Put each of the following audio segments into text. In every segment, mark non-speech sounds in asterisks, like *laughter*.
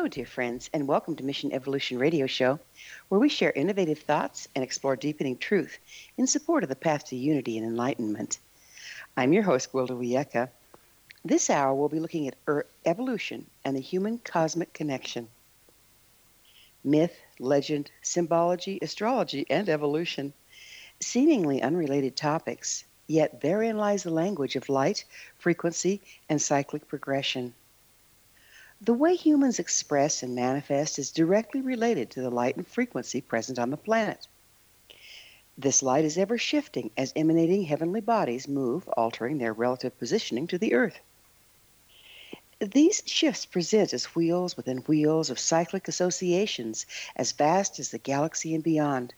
Hello, dear friends, and welcome to Mission Evolution Radio Show, where we share innovative thoughts and explore deepening truth in support of the path to unity and enlightenment. I'm your host, Gwilda Wiyaka. This hour, we'll be looking at er- evolution and the human cosmic connection. Myth, legend, symbology, astrology, and evolution. Seemingly unrelated topics, yet therein lies the language of light, frequency, and cyclic progression. The way humans express and manifest is directly related to the light and frequency present on the planet. This light is ever shifting as emanating heavenly bodies move, altering their relative positioning to the Earth. These shifts present as wheels within wheels of cyclic associations as vast as the galaxy and beyond.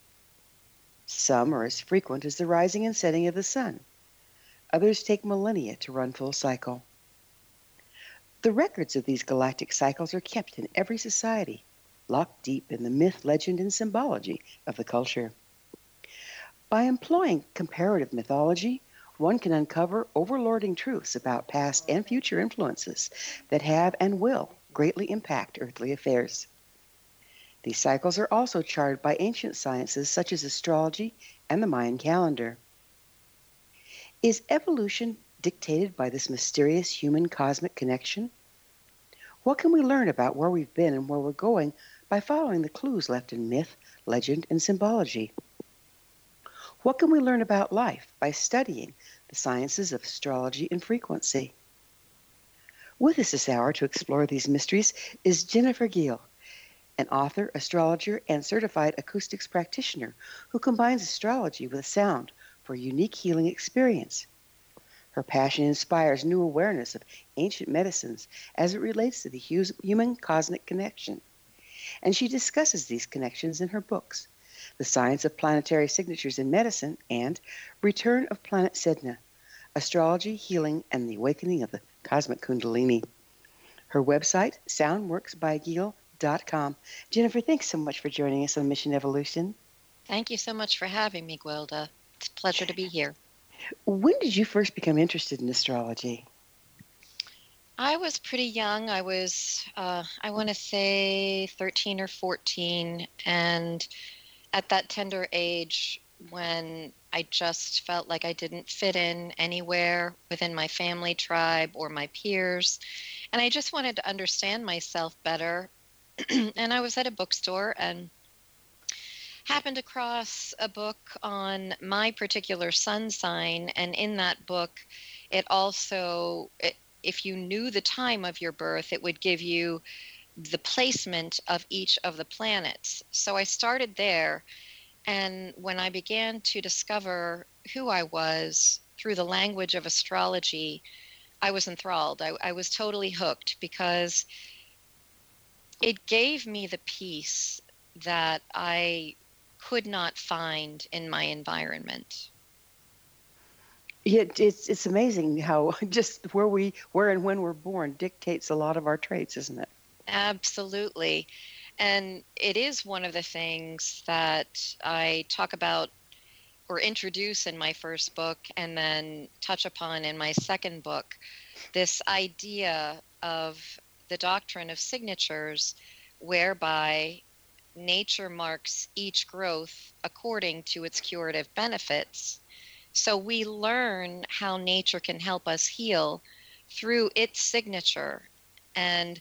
Some are as frequent as the rising and setting of the sun. Others take millennia to run full cycle. The records of these galactic cycles are kept in every society, locked deep in the myth, legend, and symbology of the culture. By employing comparative mythology, one can uncover overlording truths about past and future influences that have and will greatly impact earthly affairs. These cycles are also charted by ancient sciences such as astrology and the Mayan calendar. Is evolution dictated by this mysterious human cosmic connection? What can we learn about where we've been and where we're going by following the clues left in myth, legend, and symbology? What can we learn about life by studying the sciences of astrology and frequency? With us this hour to explore these mysteries is Jennifer Gehl, an author, astrologer, and certified acutonics practitioner who combines astrology with sound for a unique healing experience. Her passion inspires new awareness of ancient medicines as it relates to the human cosmic connection. And she discusses these connections in her books The Science of Planetary Signatures in Medicine and Return of Planet Sedna Astrology, Healing, and the Awakening of the Cosmic Kundalini. Her website, jenniferhopkins.com. Jennifer, thanks so much for joining us on Mission Evolution. Thank you so much for having me, Gwilda. It's a pleasure to be here. When did you first become interested in astrology? I was pretty young. I was, uh, I want to say 13 or 14. And at that tender age, when I just felt like I didn't fit in anywhere within my family tribe or my peers, and I just wanted to understand myself better. *clears throat* and I was at a bookstore and happened across a book on my particular sun sign and in that book it also if you knew the time of your birth it would give you the placement of each of the planets. So i started there and when i began to discover who i was through the language of astrology i was enthralled. I, I was totally hooked because it gave me the peace that I could not find in my environment. Yeah, it's it's amazing how *laughs* just where we where and when we're born dictates a lot of our traits, isn't it? Absolutely. And it is one of the things that I talk about or introduce in my first book and then touch upon in my second book this idea of the doctrine of signatures whereby nature marks each growth according to its curative benefits. So we learn how nature can help us heal through its signature. And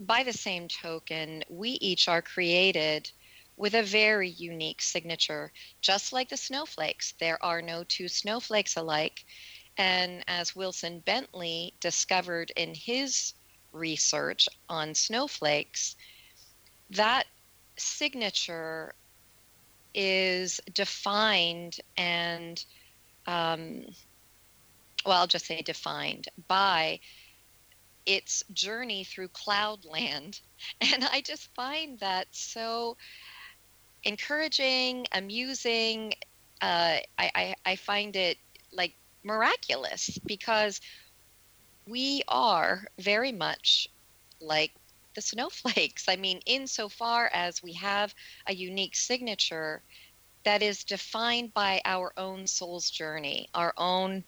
by the same token, we each are created with a very unique signature, just like the snowflakes. There are no two snowflakes alike. And as Wilson Bentley discovered in his research on snowflakes, that signature is defined and um, well i'll just say defined by its journey through cloudland *laughs* and i just find that so encouraging amusing uh, I, I, I find it like miraculous because we are very much like the snowflakes. I mean, insofar as we have a unique signature that is defined by our own soul's journey, our own,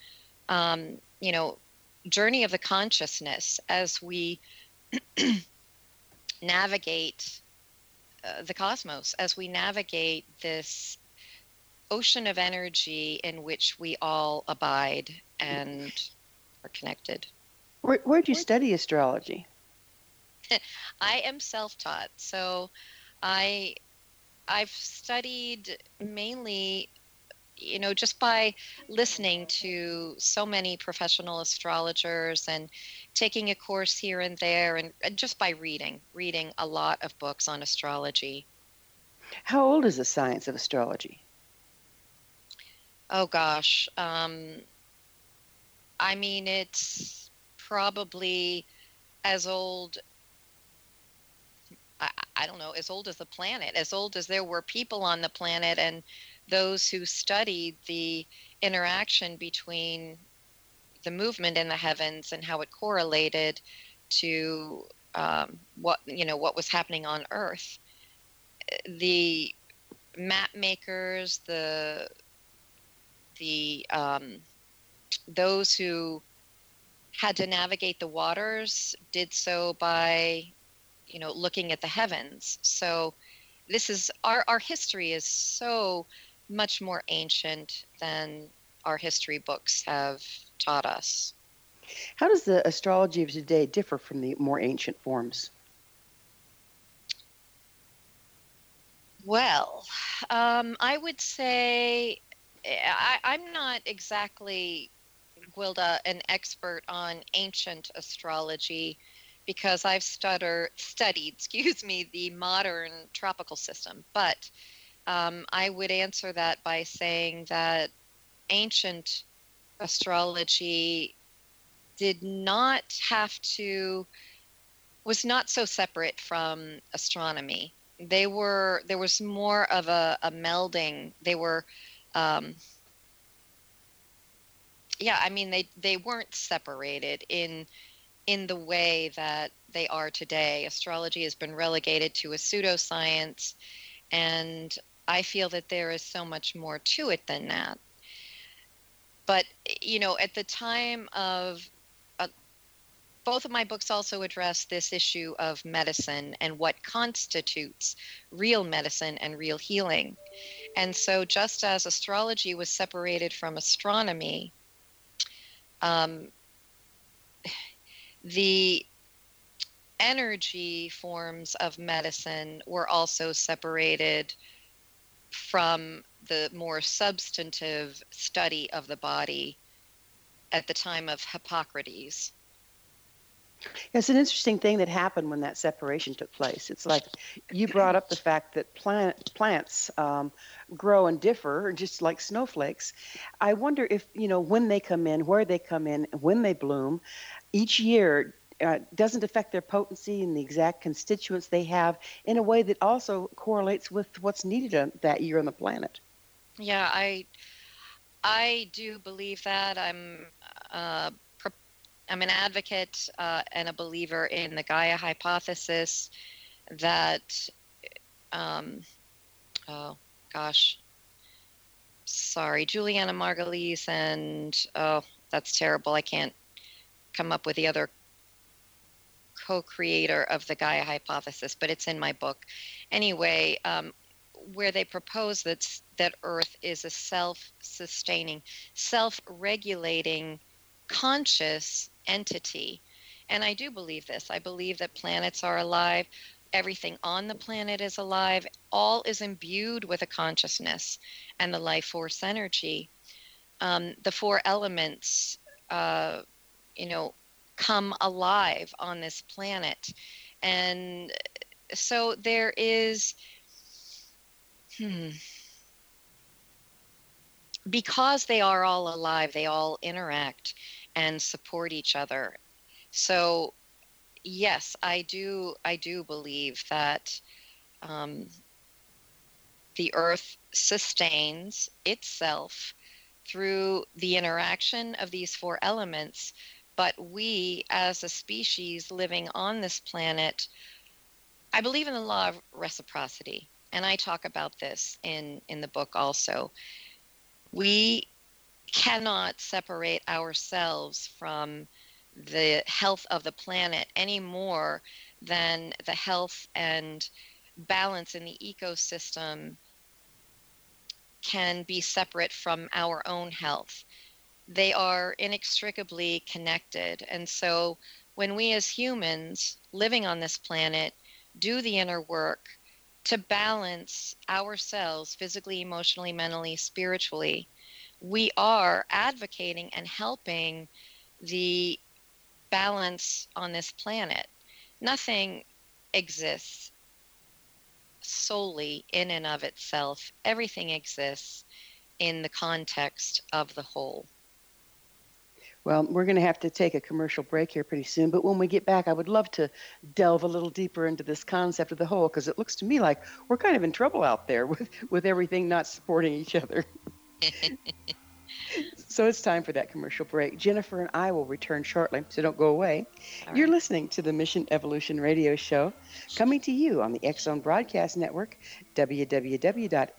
um, you know, journey of the consciousness as we *clears throat* navigate uh, the cosmos, as we navigate this ocean of energy in which we all abide and are connected. Where, where'd you study astrology? *laughs* I am self-taught, so I I've studied mainly you know just by listening to so many professional astrologers and taking a course here and there and, and just by reading reading a lot of books on astrology. How old is the science of astrology? Oh gosh um, i mean it's probably as old I, I don't know, as old as the planet, as old as there were people on the planet, and those who studied the interaction between the movement in the heavens and how it correlated to um, what you know what was happening on Earth. The map makers, the the um, those who had to navigate the waters did so by you know looking at the heavens. So this is our our history is so much more ancient than our history books have taught us. How does the astrology of today differ from the more ancient forms? Well um, i would say I, i'm not exactly Gwilda, an expert on ancient astrology because I've stutter, studied, excuse me, the modern tropical system. But um, I would answer that by saying that ancient astrology did not have to was not so separate from astronomy. They were there was more of a, a melding. They were um, yeah, I mean they they weren't separated in in the way that they are today. Astrology has been relegated to a pseudoscience, and I feel that there is so much more to it than that. But, you know, at the time of uh, both of my books also address this issue of medicine and what constitutes real medicine and real healing. And so, just as astrology was separated from astronomy, um, the energy forms of medicine were also separated from the more substantive study of the body at the time of Hippocrates. It's an interesting thing that happened when that separation took place. It's like you brought up the fact that plant, plants um, grow and differ, just like snowflakes. I wonder if, you know, when they come in, where they come in, when they bloom, each year uh, doesn't affect their potency and the exact constituents they have in a way that also correlates with what's needed on, that year on the planet. Yeah, I I do believe that. I'm uh, I'm an advocate uh, and a believer in the Gaia hypothesis that um, oh gosh sorry Juliana Margulies and oh that's terrible I can't come up with the other co-creator of the Gaia hypothesis, but it's in my book. Anyway, um, where they propose that that Earth is a self-sustaining, self-regulating, conscious entity, and I do believe this. I believe that planets are alive. Everything on the planet is alive. All is imbued with a consciousness and the life force energy. Um, the four elements, uh, you know, come alive on this planet. And so there is, hmm, because they are all alive, they all interact and support each other. So, yes, I do. I do believe that um, the Earth sustains itself through the interaction of these four elements, but we, as a species living on this planet, I believe in the law of reciprocity, and I talk about this in, in the book also. We cannot separate ourselves from the health of the planet any more than the health and balance in the ecosystem can be separate from our own health they are inextricably connected. And so when we as humans living on this planet do the inner work to balance ourselves physically, emotionally, mentally, spiritually, we are advocating and helping the balance on this planet. Nothing exists solely in and of itself, everything exists in the context of the whole. Well, we're going to have to take a commercial break here pretty soon, but when we get back, I would love to delve a little deeper into this concept of the whole because it looks to me like we're kind of in trouble out there with, with everything not supporting each other. *laughs* so it's time for that commercial break. Jennifer and I will return shortly, so don't go away. Right. You're listening to the Mission Evolution Radio Show, coming to you on the X Zone Broadcast Network, www.xzbn.net.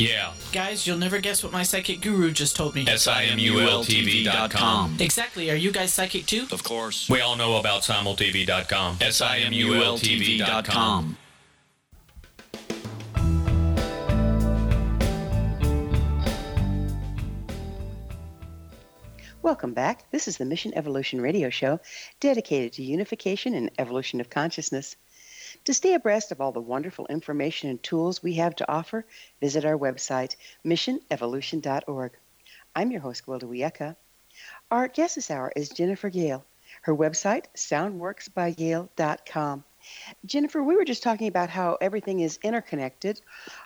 Yeah. Guys, you'll never guess what my psychic guru just told me. S-I-M-U-L-T-V.com. Exactly. Are you guys psychic too? Of course. We all know about simultv.com. S-I-M-U-L-T-V.com. Welcome back. This is the Mission Evolution Radio Show dedicated to unification and evolution of consciousness. To stay abreast of all the wonderful information and tools we have to offer, visit our website, missionevolution.org. I'm your host, Gwilda Wiyaka. Our guest this hour is Jennifer Gehl. Her website, soundworksbygale.com. Jennifer, we were just talking about how everything is interconnected,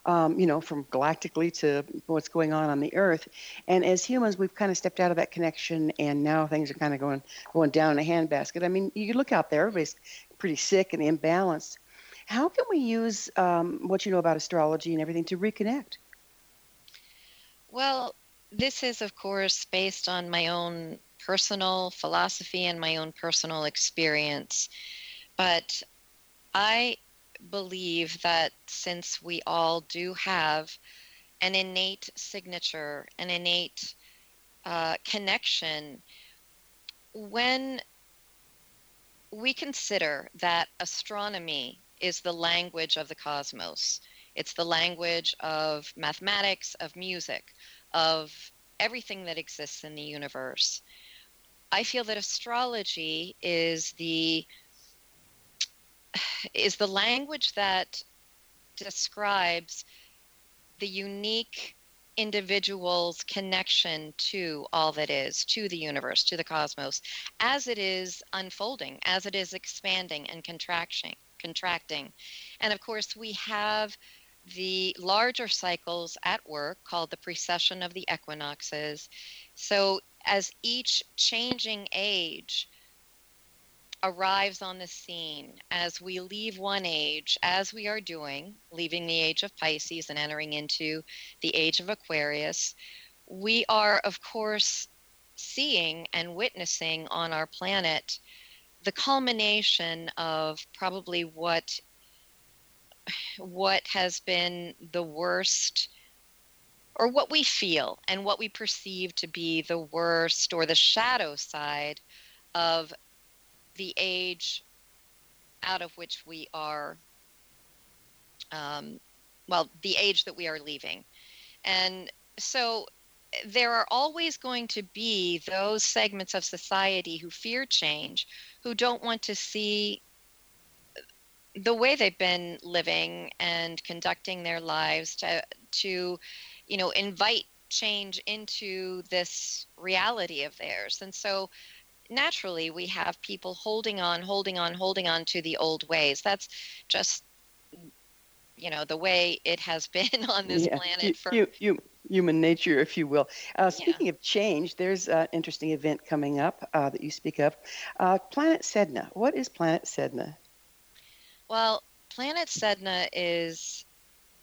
um, you know, from galactically to what's going on on the Earth. And as humans, we've kind of stepped out of that connection, and now things are kind of going going down in a handbasket. I mean, you look out there, everybody's pretty sick and imbalanced. How can we use um, what you know about astrology and everything to reconnect? Well, this is, of course, based on my own personal philosophy and my own personal experience. But I believe that since we all do have an innate signature, an innate uh, connection, when we consider that astronomy is the language of the cosmos, it's the language of mathematics, of music, of everything that exists in the universe. I feel that astrology is the *sighs* is the language that describes the unique individual's connection to all that is, to the universe, to the cosmos, as it is unfolding, as it is expanding and contracting, contracting. And of course, we have the larger cycles at work called the precession of the equinoxes. So as each changing age arrives on the scene as we leave one age, as we are doing, leaving the age of Pisces and entering into the age of Aquarius, we are, of course, seeing and witnessing on our planet the culmination of probably what what has been the worst or what we feel and what we perceive to be the worst or the shadow side of the age out of which we are, um, well, the age that we are leaving. And so there are always going to be those segments of society who fear change, who don't want to see the way they've been living and conducting their lives to to you know invite change into this reality of theirs. And so naturally we have people holding on holding on holding on to the old ways. That's just you know the way it has *laughs* been on this Yeah, planet for you, you, human nature, if you will. Uh, Yeah. speaking of change, there's an interesting event coming up uh, that you speak of. Uh, Planet Sedna. What is Planet Sedna? Well, Planet Sedna is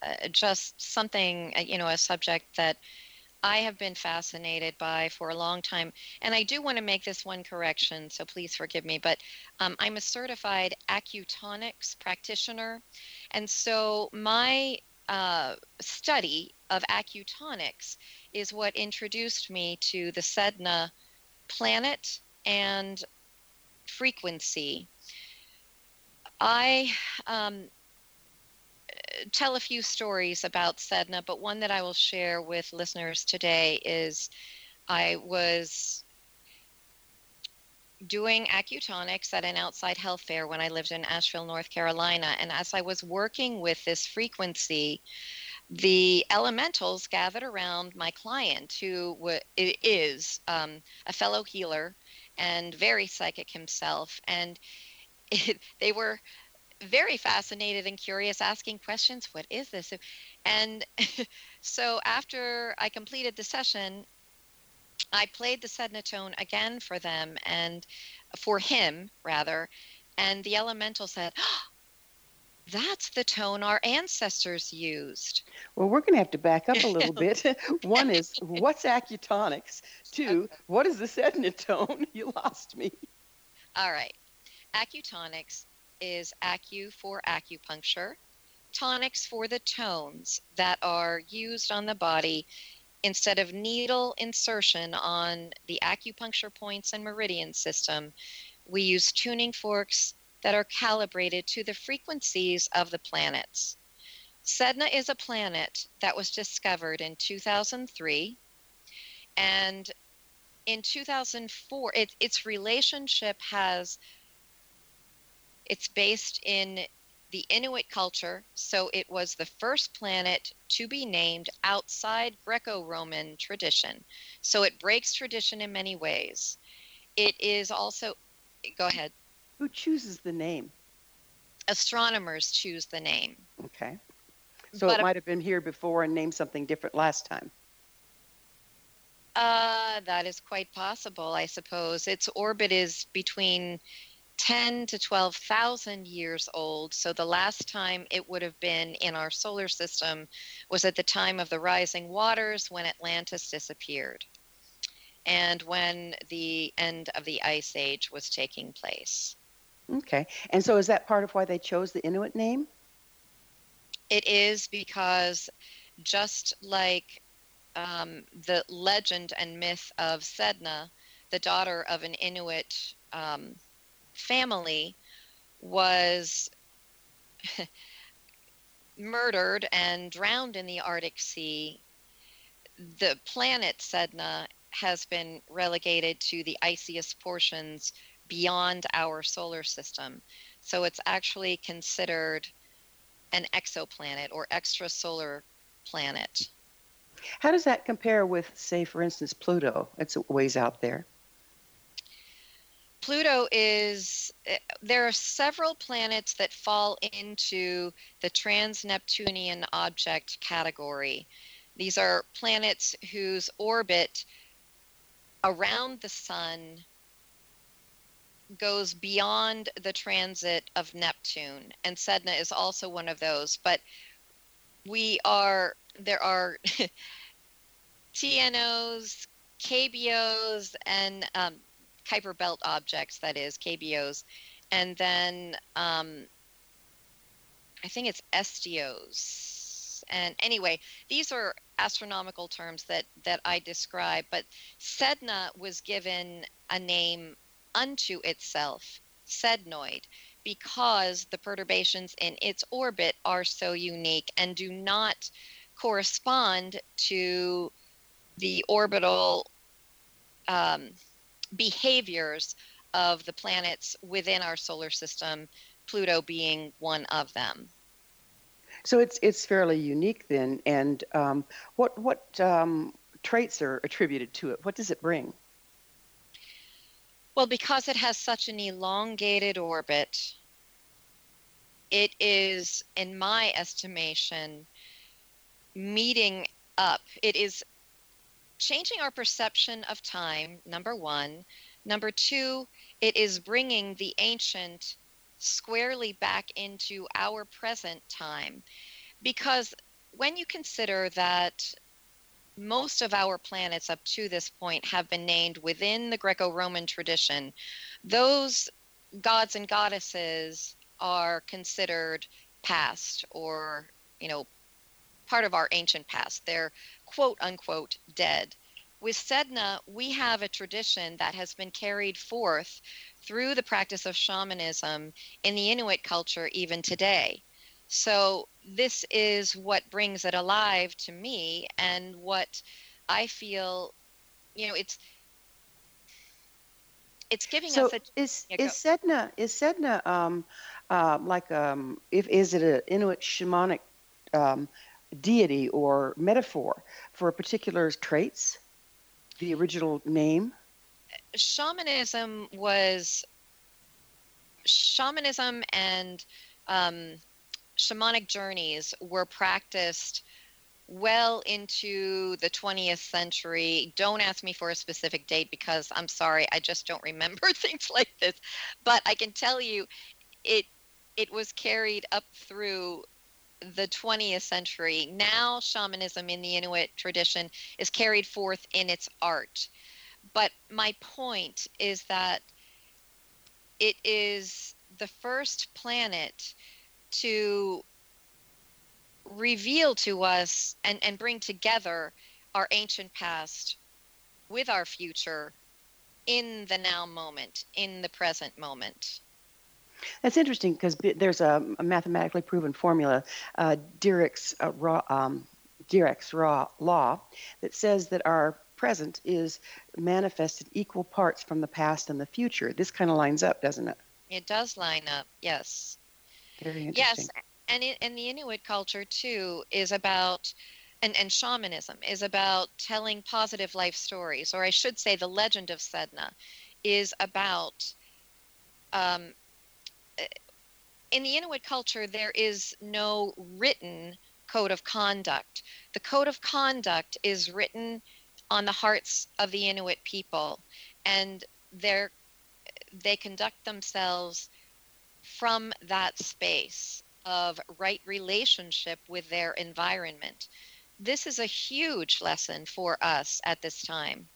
uh, just something, uh, you know, a subject that I have been fascinated by for a long time. And I do want to make this one correction, so please forgive me, but um, I'm a certified acutonics practitioner. And so my uh, study of acutonics is what introduced me to the Sedna planet and frequency I um, tell a few stories about Sedna, but one that I will share with listeners today is I was doing acutonics at an outside health fair when I lived in Asheville, North Carolina. And as I was working with this frequency, the elementals gathered around my client, who w- is um, a fellow healer and very psychic himself. And *laughs* it, they were very fascinated and curious, asking questions. What is this? And *laughs* so after I completed the session, I played the Sedna tone again for them and for him rather, and the elemental said, oh, "That's the tone our ancestors used." Well, we're going to have to back up a little *laughs* bit. One is what's acutonics? Two, what is the Sedna tone? *laughs* You lost me. All right. Acutonics is acu for acupuncture, tonics for the tones that are used on the body instead of needle insertion on the acupuncture points and meridian system. We use tuning forks that are calibrated to the frequencies of the planets. Sedna is a planet that was discovered in 2003 and in 2004 it, its relationship has it's based in the Inuit culture, so it was the first planet to be named outside Greco Roman tradition. So it breaks tradition in many ways. It is also, go ahead. Who chooses the name? Astronomers choose the name. Okay. So but it might have been here before and named something different last time. Uh, that is quite possible, I suppose. Its orbit is between 10 to 12,000 years old. So the last time it would have been in our solar system was at the time of the rising waters when Atlantis disappeared and when the end of the ice age was taking place. Okay. And so is that part of why they chose the Inuit name? It is because just like um, the legend and myth of Sedna, the daughter of an Inuit um, family was *laughs* murdered and drowned in the Arctic Sea, the planet Sedna has been relegated to the iciest portions beyond our solar system. So it's actually considered an exoplanet or extrasolar planet. How does that compare with, say, for instance, Pluto? It's a ways out there. Pluto is, eh, there are several planets that fall into the trans Neptunian object category. These are planets whose orbit around the sun goes beyond the transit of Neptune, and Sedna is also one of those. But we are, there are *laughs* TNOs, KBOs, and um, Kuiper Belt objects, that is KBOs, and then um, I think it's SDOs. And anyway, these are astronomical terms that that I describe. But Sedna was given a name unto itself, Sednoid, because the perturbations in its orbit are so unique and do not correspond to the orbital um, behaviors of the planets within our solar system, Pluto being one of them. So it's it's fairly unique then. And um, what what um, traits are attributed to it? What does it bring? Well, because it has such an elongated orbit, it is, in my estimation, meeting up. It is changing our perception of time, number one. Number two, it is bringing the ancient squarely back into our present time. Because when you consider that most of our planets up to this point have been named within the Greco Roman tradition, those gods and goddesses are considered past or, you know, part of our ancient past. They're quote unquote dead. With Sedna, we have a tradition that has been carried forth through the practice of shamanism in the Inuit culture even today. So this is what brings it alive to me and what I feel, you know, it's it's giving So us a is Yeah, go. is Sedna is Sedna um, uh, like um, if is it an Inuit shamanic um, deity or metaphor for particular traits? The original name. shamanism was shamanism and um, shamanic journeys were practiced well into the 20th century. Don't ask me for a specific date because I'm sorry, I just don't remember *laughs* things like this. But I can tell you it it was carried up through the 20th century. Now shamanism in the Inuit tradition is carried forth in its art. But my point is that it is the first planet to reveal to us and, and bring together our ancient past with our future in the now moment, in the present moment. That's interesting because there's a, a mathematically proven formula, uh, Dirac's uh, raw, um, Dirac's raw law, that says that our present is manifested equal parts from the past and the future. This kind of lines up, doesn't it? It does line up, yes. Very interesting. Yes, and it, and the Inuit culture too is about, and and shamanism is about telling positive life stories, or I should say, the legend of Sedna is about. Um, in the Inuit culture, there is no written code of conduct. The code of conduct is written on the hearts of the Inuit people, and they conduct themselves from that space of right relationship with their environment. This is a huge lesson for us at this time.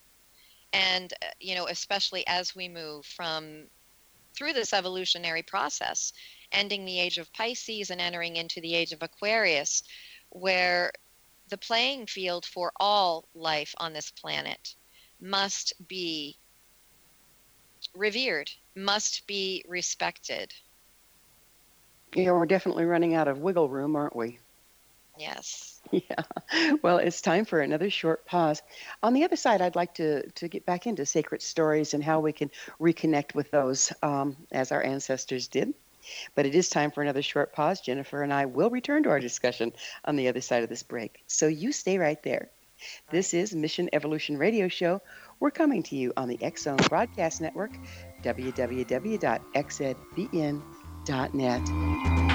And, uh, you know, especially as we move from through this evolutionary process, ending the age of Pisces and entering into the age of Aquarius, where the playing field for all life on this planet must be revered, must be respected. Yeah, we're definitely running out of wiggle room, aren't we? Yes. *laughs* Yeah. Well, it's time for another short pause. On the other side, I'd like to, to get back into sacred stories and how we can reconnect with those um, as our ancestors did. But it is time for another short pause. Jennifer and I will return to our discussion on the other side of this break. So you stay right there. This is Mission Evolution Radio Show. We're coming to you on the Zone Broadcast Network, www.xzbn.net.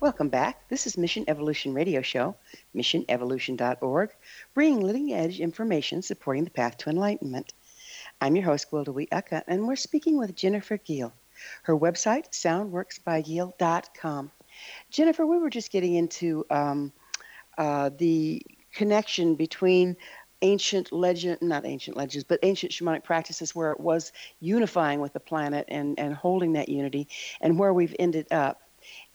Welcome back. This is Mission Evolution Radio Show, missionevolution.org, bringing leading edge information supporting the path to enlightenment. I'm your host, Gwilda Wiyaka, and we're speaking with Jennifer Gehl. Her website, soundworksbygehl.com. Jennifer, we were just getting into um, uh, the connection between ancient legend, not ancient legends, but ancient shamanic practices where it was unifying with the planet and, and holding that unity, and where we've ended up.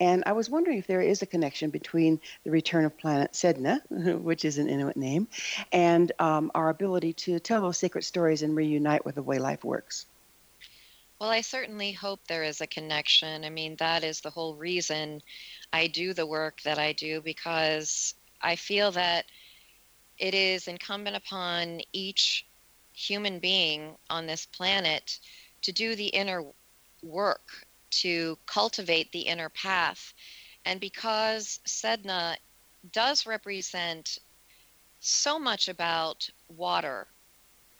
And I was wondering if there is a connection between the return of planet Sedna, *laughs* which is an Inuit name, and um, our ability to tell those sacred stories and reunite with the way life works. Well, I certainly hope there is a connection. I mean, that is the whole reason I do the work that I do because I feel that it is incumbent upon each human being on this planet to do the inner work, to cultivate the inner path. And because Sedna does represent so much about water,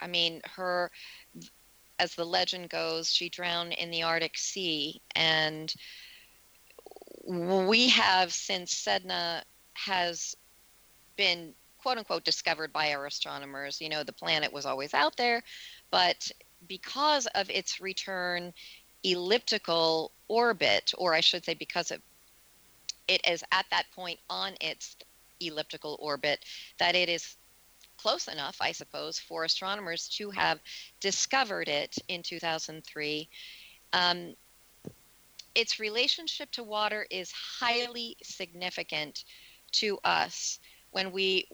I mean, her as the legend goes, she drowned in the Arctic Sea. And we have, since Sedna has been quote unquote discovered by our astronomers, you know, the planet was always out there, but because of its return elliptical orbit, or I should say, because of it is at that point on its elliptical orbit, that it is close enough, I suppose, for astronomers to have discovered it in 2003. Um, its relationship to water is highly significant to us when we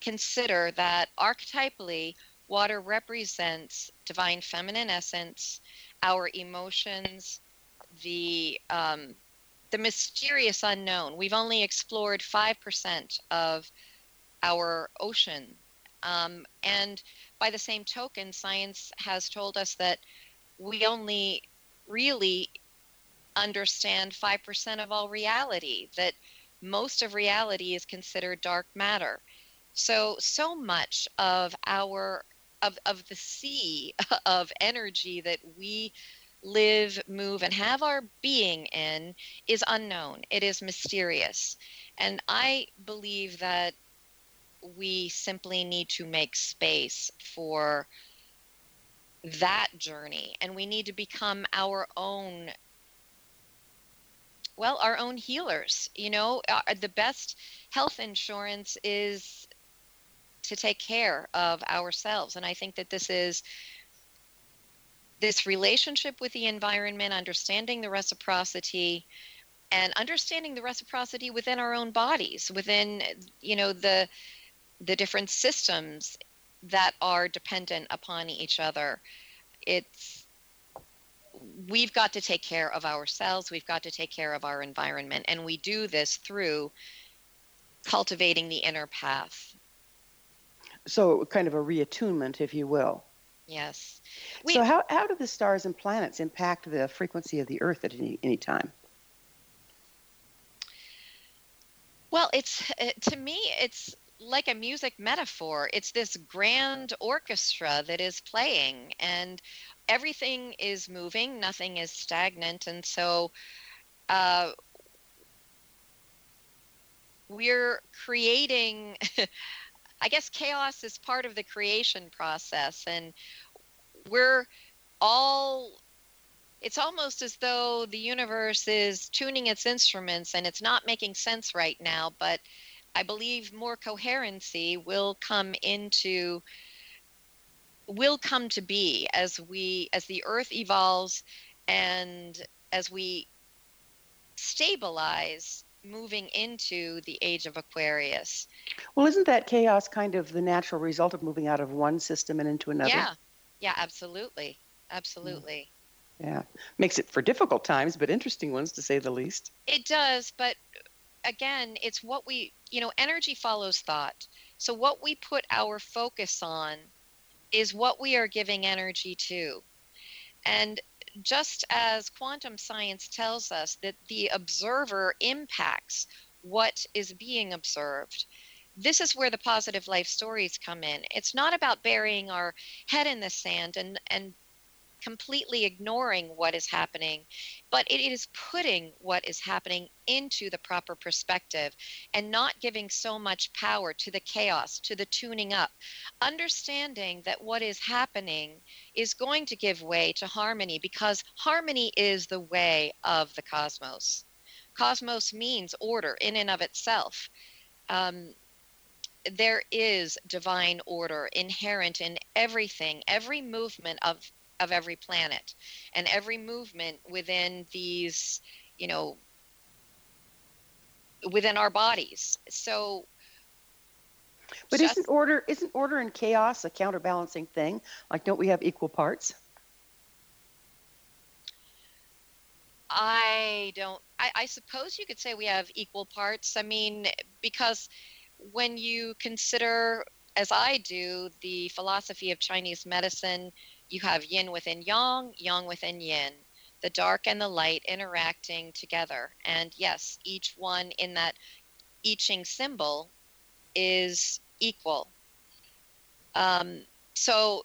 consider that archetypally water represents divine feminine essence, our emotions, the um, the mysterious unknown. We've only explored five percent of our ocean. Um, and by the same token, science has told us that we only really understand 5% of all reality, that most of reality is considered dark matter. So, so much of our of, of the sea *laughs* of energy that we live, move, and have our being in is unknown. It is mysterious. And I believe that we simply need to make space for that journey and we need to become our own well our own healers you know uh, the best health insurance is to take care of ourselves and i think that this is this relationship with the environment understanding the reciprocity and understanding the reciprocity within our own bodies within you know the the different systems that are dependent upon each other. It's we've got to take care of ourselves, we've got to take care of our environment, and we do this through cultivating the inner path. So, kind of a reattunement, if you will. Yes. We, so, how, how do the stars and planets impact the frequency of the Earth at any, any time? Well, it's uh, to me, it's like a music metaphor. It's this grand orchestra that is playing, and everything is moving, nothing is stagnant. And so uh, we're creating, *laughs* I guess chaos is part of the creation process, and we're all it's almost as though the universe is tuning its instruments and it's not making sense right now but i believe more coherency will come into will come to be as we as the earth evolves and as we stabilize moving into the age of aquarius. Well isn't that chaos kind of the natural result of moving out of one system and into another? Yeah. Yeah absolutely. Absolutely. Yeah. Makes it for difficult times but interesting ones to say the least. It does but again it's what we you know energy follows thought. So what we put our focus on is what we are giving energy to. And just as quantum science tells us that the observer impacts what is being observed, this is where the positive life stories come in. It's not about burying our head in the sand and, and completely ignoring what is happening, but it is putting what is happening into the proper perspective and not giving so much power to the chaos, to the tuning up. Understanding that what is happening is going to give way to harmony because harmony is the way of the cosmos. Cosmos means order in and of itself. Um, there is divine order inherent in everything, every movement of of every planet and every movement within these, you know, within our bodies. So but just, isn't order isn't order and chaos a counterbalancing thing? Like don't we have equal parts? I don't I, I suppose you could say we have equal parts. I mean, because when you consider as I do the philosophy of Chinese medicine, you have yin within yang, yang within yin, the dark and the light interacting together. And yes, each one in that I Ching symbol is equal. Um, so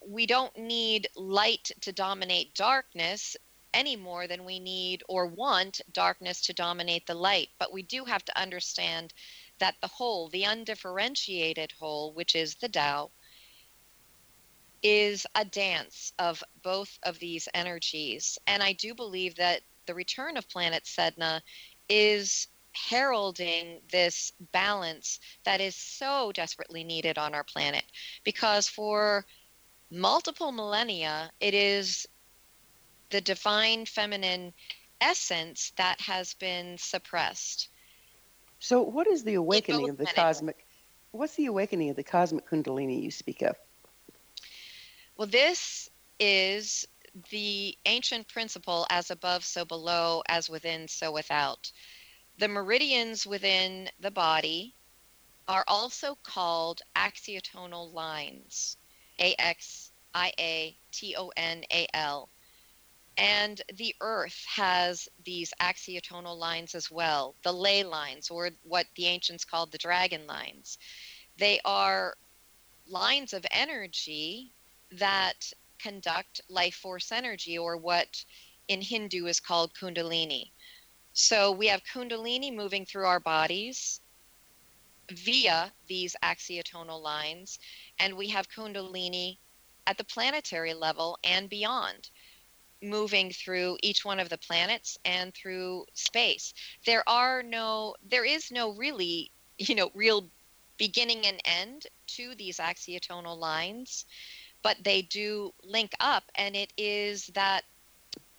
we don't need light to dominate darkness any more than we need or want darkness to dominate the light. But we do have to understand that the whole, the undifferentiated whole, which is the Tao, is a dance of both of these energies. And I do believe that the return of planet Sedna is heralding this balance that is so desperately needed on our planet. Because for multiple millennia it is the divine feminine essence that has been suppressed. So what is the awakening of the cosmic what's the awakening of the cosmic kundalini you speak of well, this is the ancient principle as above, so below, as within, so without. The meridians within the body are also called axiatonal lines A X I A T O N A L. And the earth has these axiatonal lines as well, the ley lines, or what the ancients called the dragon lines. They are lines of energy that conduct life force energy, or what in Hindu is called Kundalini. So we have Kundalini moving through our bodies via these axiatonal lines, and we have Kundalini at the planetary level and beyond moving through each one of the planets and through space there are no there is no really you know real beginning and end to these axiatonal lines but they do link up, and it is that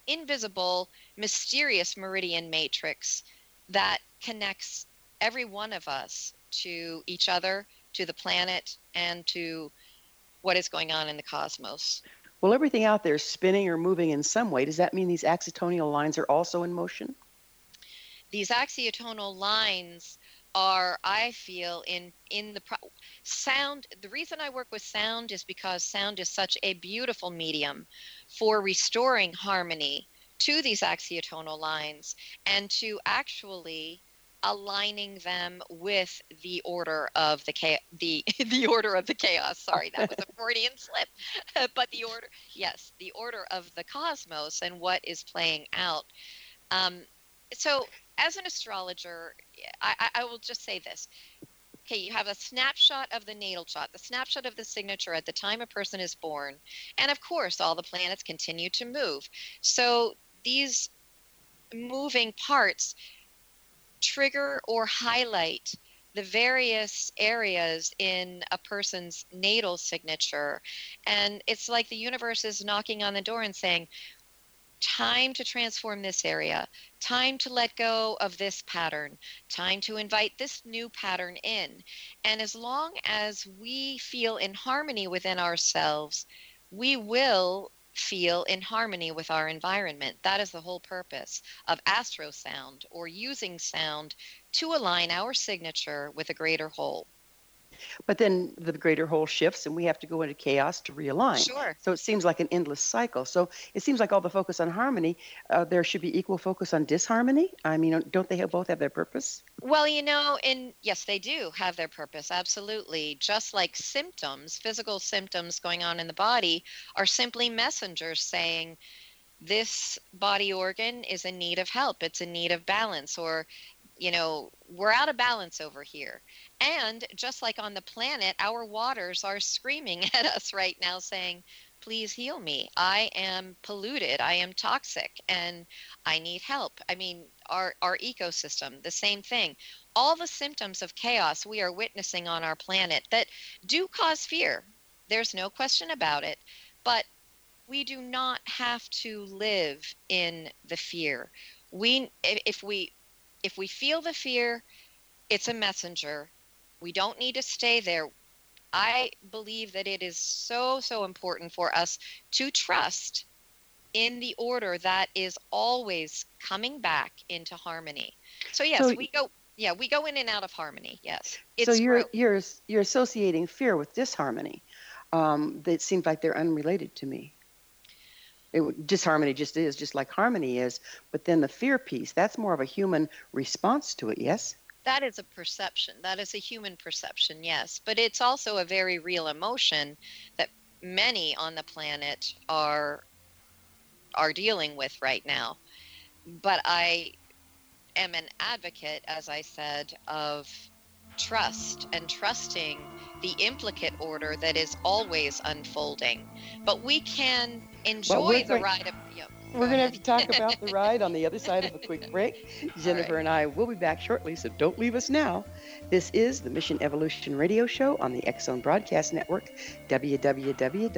invisible, mysterious meridian matrix that connects every one of us to each other, to the planet, and to what is going on in the cosmos. Well, everything out there is spinning or moving in some way. Does that mean these axiatonal lines are also in motion? These axiatonal lines are i feel in in the pro- sound the reason i work with sound is because sound is such a beautiful medium for restoring harmony to these axiatonal lines and to actually aligning them with the order of the cha- the *laughs* the order of the chaos. Sorry, that was a Freudian *laughs* slip. *laughs* but the order, yes, the order of the cosmos and what is playing out. Um, so, as an astrologer, I, I will just say this. Okay, you have a snapshot of the natal chart, the snapshot of the signature at the time a person is born. And of course, all the planets continue to move. So these moving parts trigger or highlight the various areas in a person's natal signature. And it's like the universe is knocking on the door and saying, time to transform this area, time to let go of this pattern, time to invite this new pattern in. And as long as we feel in harmony within ourselves, we will feel in harmony with our environment. That is the whole purpose of astro sound or using sound to align our signature with a greater whole. But then the greater whole shifts and we have to go into chaos to realign. Sure. So it seems like an endless cycle. So it seems like all the focus on harmony, uh, there should be equal focus on disharmony. I mean, don't they have, both have their purpose? Well, you know, and yes, they do have their purpose, absolutely. Just like symptoms, physical symptoms going on in the body are simply messengers saying, this body organ is in need of help. It's in need of balance, or, you know, we're out of balance over here. And just like on the planet, our waters are screaming *laughs* at us right now saying, please heal me. I am polluted. I am toxic and I need help. I mean, our, our ecosystem, the same thing. All the symptoms of chaos we are witnessing on our planet that do cause fear. There's no question about it. But we do not have to live in the fear. We, if we, if we feel the fear, it's a messenger we don't need to stay there. I believe that it is so, so important for us to trust in the order that is always coming back into harmony. So yes, so, we go yeah, we go in and out of harmony. Yes. It's so you're you're you're associating fear with disharmony. Um, that seems like they're unrelated to me. It, disharmony just is, just like harmony is. But then the fear piece, that's more of a human response to it, yes? that is a perception. That is a human perception, yes. But it's also a very real emotion that many on the planet are are dealing with right now. But I am an advocate, as I said, of trust and trusting the implicate order that is always unfolding. But we can enjoy the ride of. Know, we're going to have to talk *laughs* about the ride on the other side of a quick *laughs* break. Jennifer right. and I will be back shortly, so don't leave us now. This is the Mission Evolution Radio Show on the X Zone Broadcast Network, www.xzbn.net.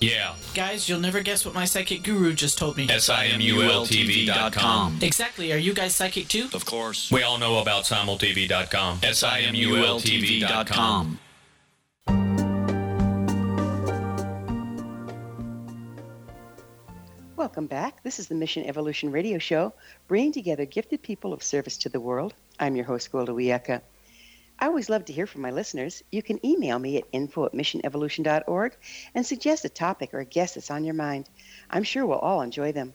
Yeah. Guys, you'll never guess what my psychic guru just told me. SIMULTV.com. Exactly. Are you guys psychic too? Of course. We all know about simultv.com. SIMULTV.com. Welcome back. This is the Mission Evolution Radio Show, bringing together gifted people of service to the world. I'm your host, Gwilda Wiyaka. I always love to hear from my listeners. You can email me at info at missionevolution.org and suggest a topic or a guest that's on your mind. I'm sure we'll all enjoy them.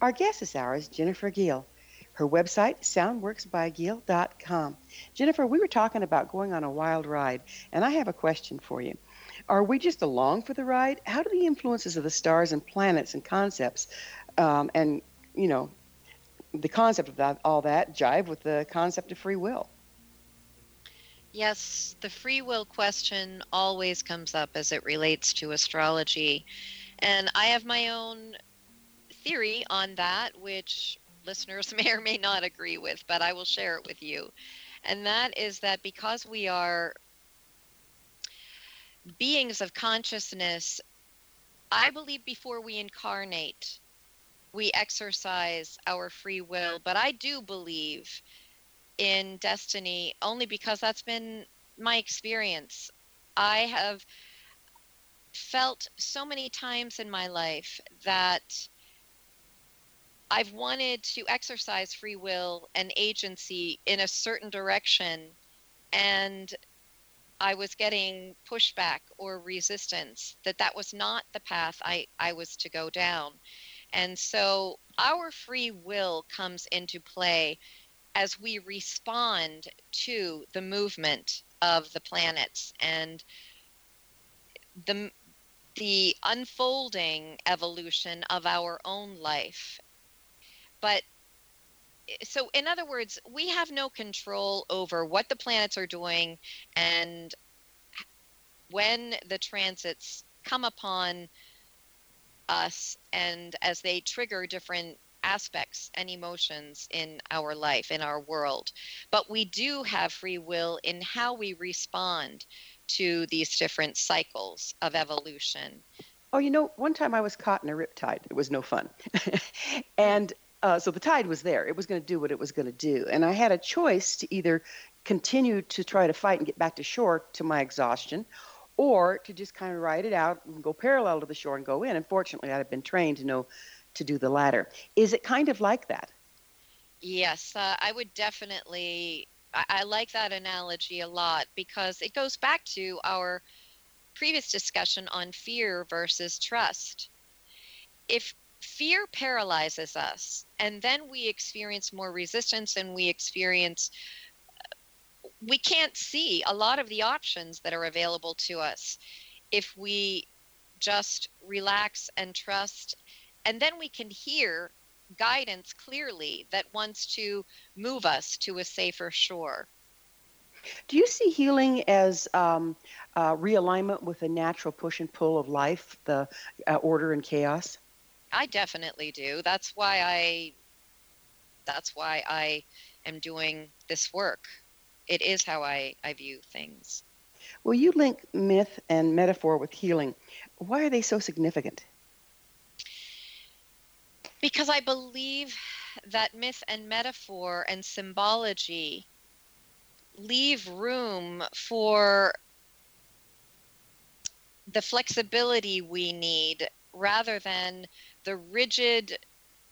Our guest this hour is Jennifer Gehl. Her website, soundworksbygehl.com. Jennifer, we were talking about going on a wild ride, and I have a question for you. Are we just along for the ride? How do the influences of the stars and planets and concepts um, and, you know, the concept of that, all that jive with the concept of free will? Yes, the free will question always comes up as it relates to astrology. And I have my own theory on that, which listeners *laughs* may or may not agree with, but I will share it with you. And that is that because we are beings of consciousness, I believe before we incarnate, we exercise our free will. But I do believe in destiny only because that's been my experience. I have felt so many times in my life that I've wanted to exercise free will and agency in a certain direction, and I was getting pushback or resistance that that was not the path I, I was to go down. And so our free will comes into play as we respond to the movement of the planets and the the unfolding evolution of our own life. But so in other words we have no control over what the planets are doing and when the transits come upon us and as they trigger different aspects and emotions in our life, in our world. But we do have free will in how we respond to these different cycles of evolution. Oh, you know, one time I was caught in a riptide. It was no fun. *laughs* and uh, so the tide was there. It was going to do what it was going to do. And I had a choice to either continue to try to fight and get back to shore to my exhaustion or to just kind of ride it out and go parallel to the shore and go in. Unfortunately, I'd been trained to know to do the latter. Is it kind of like that? Yes, uh, I would definitely. I, I like that analogy a lot because it goes back to our previous discussion on fear versus trust. If fear paralyzes us and then we experience more resistance and we experience we can't see a lot of the options that are available to us if we just relax and trust and then we can hear guidance clearly that wants to move us to a safer shore. Do you see healing as um, uh, realignment with the natural push and pull of life, the uh, order and chaos? I definitely do. That's why I. That's why I am doing this work. It is how I, I view things. Well, you link myth and metaphor with healing. Why are they so significant? Because I believe that myth and metaphor and symbology leave room for the flexibility we need rather than the rigid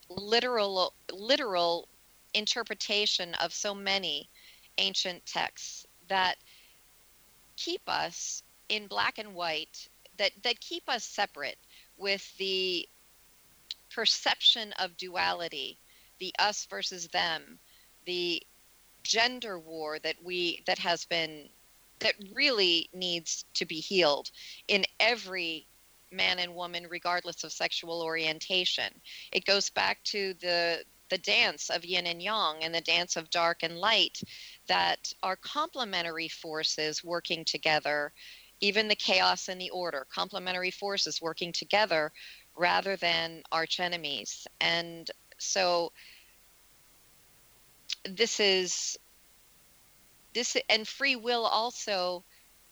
literal literal interpretation of so many ancient texts that keep us in black and white that that keep us separate with the perception of duality, the us versus them, the gender war that we that has been that really needs to be healed in every man and woman regardless of sexual orientation. It goes back to the the dance of yin and yang and the dance of dark and light that are complementary forces working together even the chaos and the order complementary forces working together rather than arch enemies. And so this is this and free will also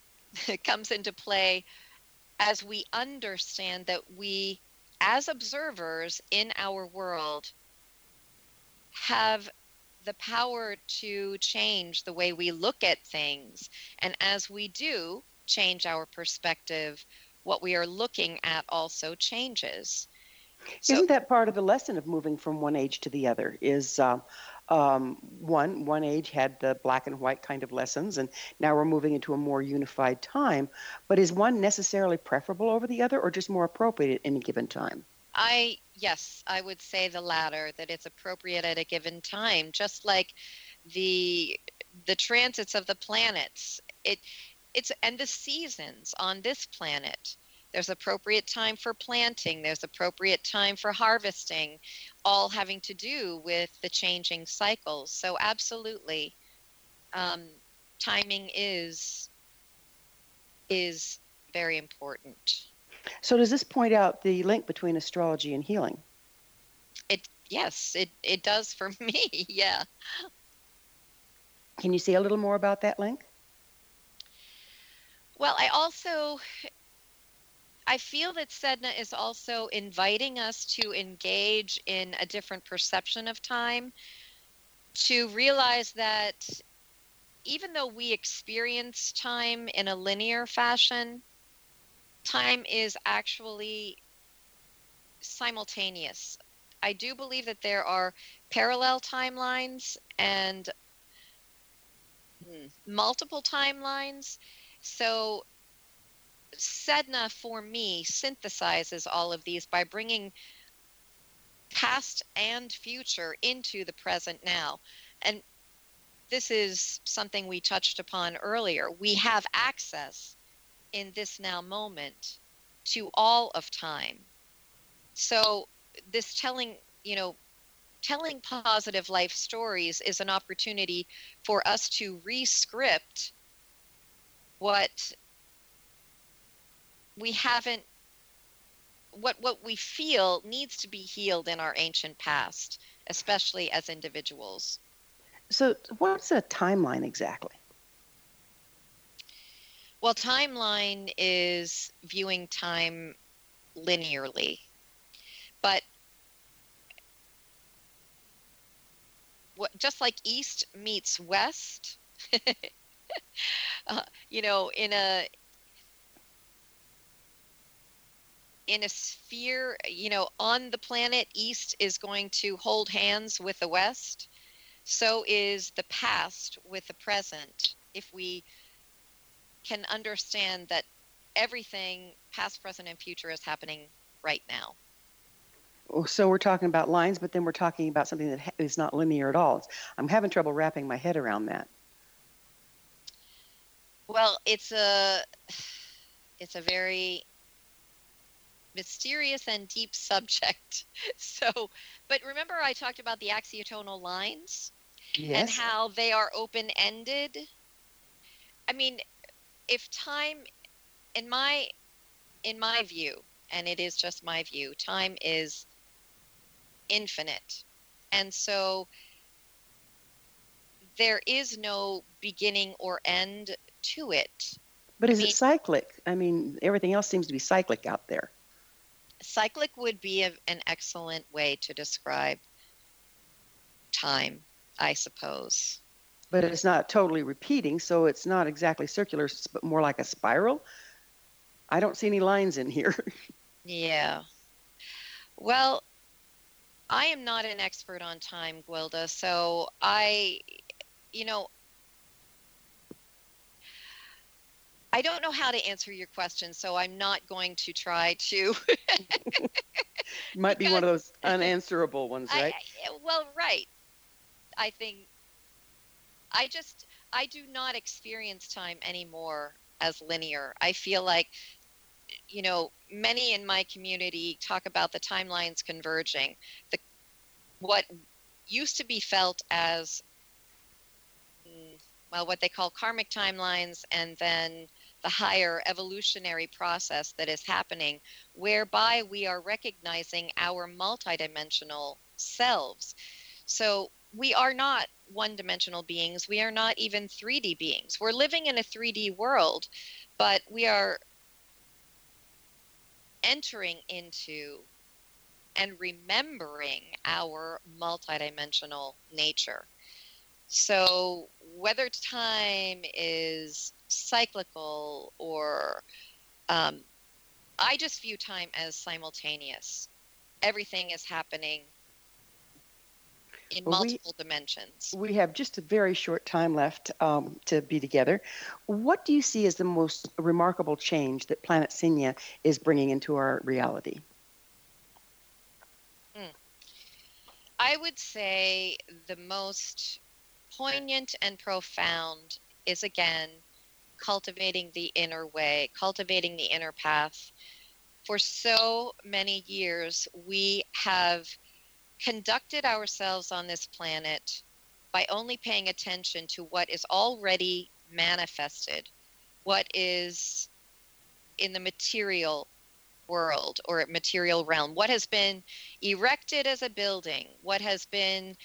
*laughs* comes into play as we understand that we as observers in our world have the power to change the way we look at things. And as we do change our perspective what we are looking at also changes so, isn't that part of the lesson of moving from one age to the other is uh, um, one one age had the black and white kind of lessons, and now we're moving into a more unified time. But is one necessarily preferable over the other, or just more appropriate at any given time? I yes, I would say the latter. That it's appropriate at a given time, just like the the transits of the planets. It it's and the seasons on this planet there's appropriate time for planting, there's appropriate time for harvesting, all having to do with the changing cycles. So, absolutely, um, timing is is very important. So, does this point out the link between astrology and healing? It yes, it it does for *laughs* me. Yeah. Can you say a little more about that link? Well, I also I feel that Sedna is also inviting us to engage in a different perception of time, to realize that even though we experience time in a linear fashion, time is actually simultaneous. I do believe that there are parallel timelines and hmm, multiple timelines. So Sedna, for me, synthesizes all of these by bringing past and future into the present now. And this is something we touched upon earlier. We have access in this now moment to all of time. So, this telling, you know, telling positive life stories is an opportunity for us to rescript what we haven't what what we feel needs to be healed in our ancient past, especially as individuals. So, what's a timeline exactly? Well, timeline is viewing time linearly, but what, just like east meets west, *laughs* *laughs* uh, you know, in a in a sphere, you know, on the planet, East is going to hold hands with the West. So is the past with the present. If we can understand that everything, past, present, and future, is happening right now. Oh, so we're talking about lines, but then we're talking about something that is not linear at all. I'm having trouble wrapping my head around that. Well, it's a *sighs* it's a very mysterious and deep *laughs* subject. *laughs* So, but remember I talked about the axiatonal lines yes. and how they are open ended. I mean, if time in my in my view, and it is just my view, time is infinite. And so there is no beginning or end to it. But is I mean, it cyclic? I mean, everything else seems to be cyclic out there cyclic would be a, an excellent way to describe time, I suppose. But it's not totally repeating, so it's not exactly circular, but more like a spiral. I don't see any lines in here. *laughs* yeah. Well, I am not an expert on time, Gwilda, so I, you know, I don't know how to answer your question, so I'm not going to try to. Might *laughs* be one of those unanswerable ones, right? I, well, right. I think I just I do not experience time anymore as linear. I feel like you know, many in my community talk about the timelines converging. The what used to be felt as mm, well what they call karmic timelines and then the higher evolutionary process that is happening whereby we are recognizing our multidimensional selves. So we are not one dimensional beings. We are not even 3d beings. We're living in a 3d world but we are entering into and remembering our multidimensional nature. So, whether time is cyclical or um, I just view time as simultaneous. Everything is happening in well, multiple we, dimensions. We have just a very short time left um, to be together. What do you see as the most remarkable change that Planet Sedna is bringing into our reality? Hmm. I would say the most poignant and profound is again cultivating the inner way, cultivating the inner path. For so many years, we have conducted ourselves on this planet by only paying attention to what is already manifested, what is in the material world or material realm, what has been erected as a building, what has been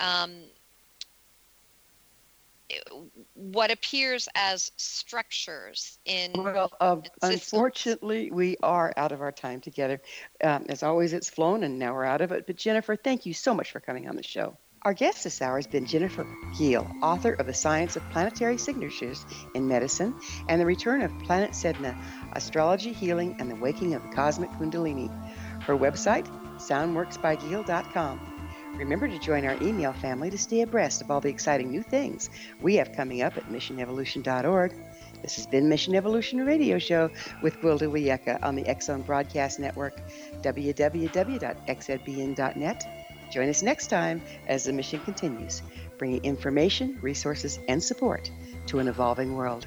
um, what appears as structures in. Well, uh, unfortunately, we are out of our time together. Um, as always, it's flown, and now we're out of it. But Jennifer, thank you so much for coming on the show. Our guest this hour has been Jennifer Gehl, author of The Science of Planetary Signatures in Medicine and The Return of Planet Sedna Astrology, Healing, and the Waking of the Cosmic Kundalini. Her website, soundworksbygehl.com. Remember to join our email family to stay abreast of all the exciting new things we have coming up at missionevolution.org. This has been Mission Evolution Radio Show with Gwilda Wiyaka on the Zone Broadcast Network, www.xzbn.net. Join us next time as the mission continues, bringing information, resources, and support to an evolving world.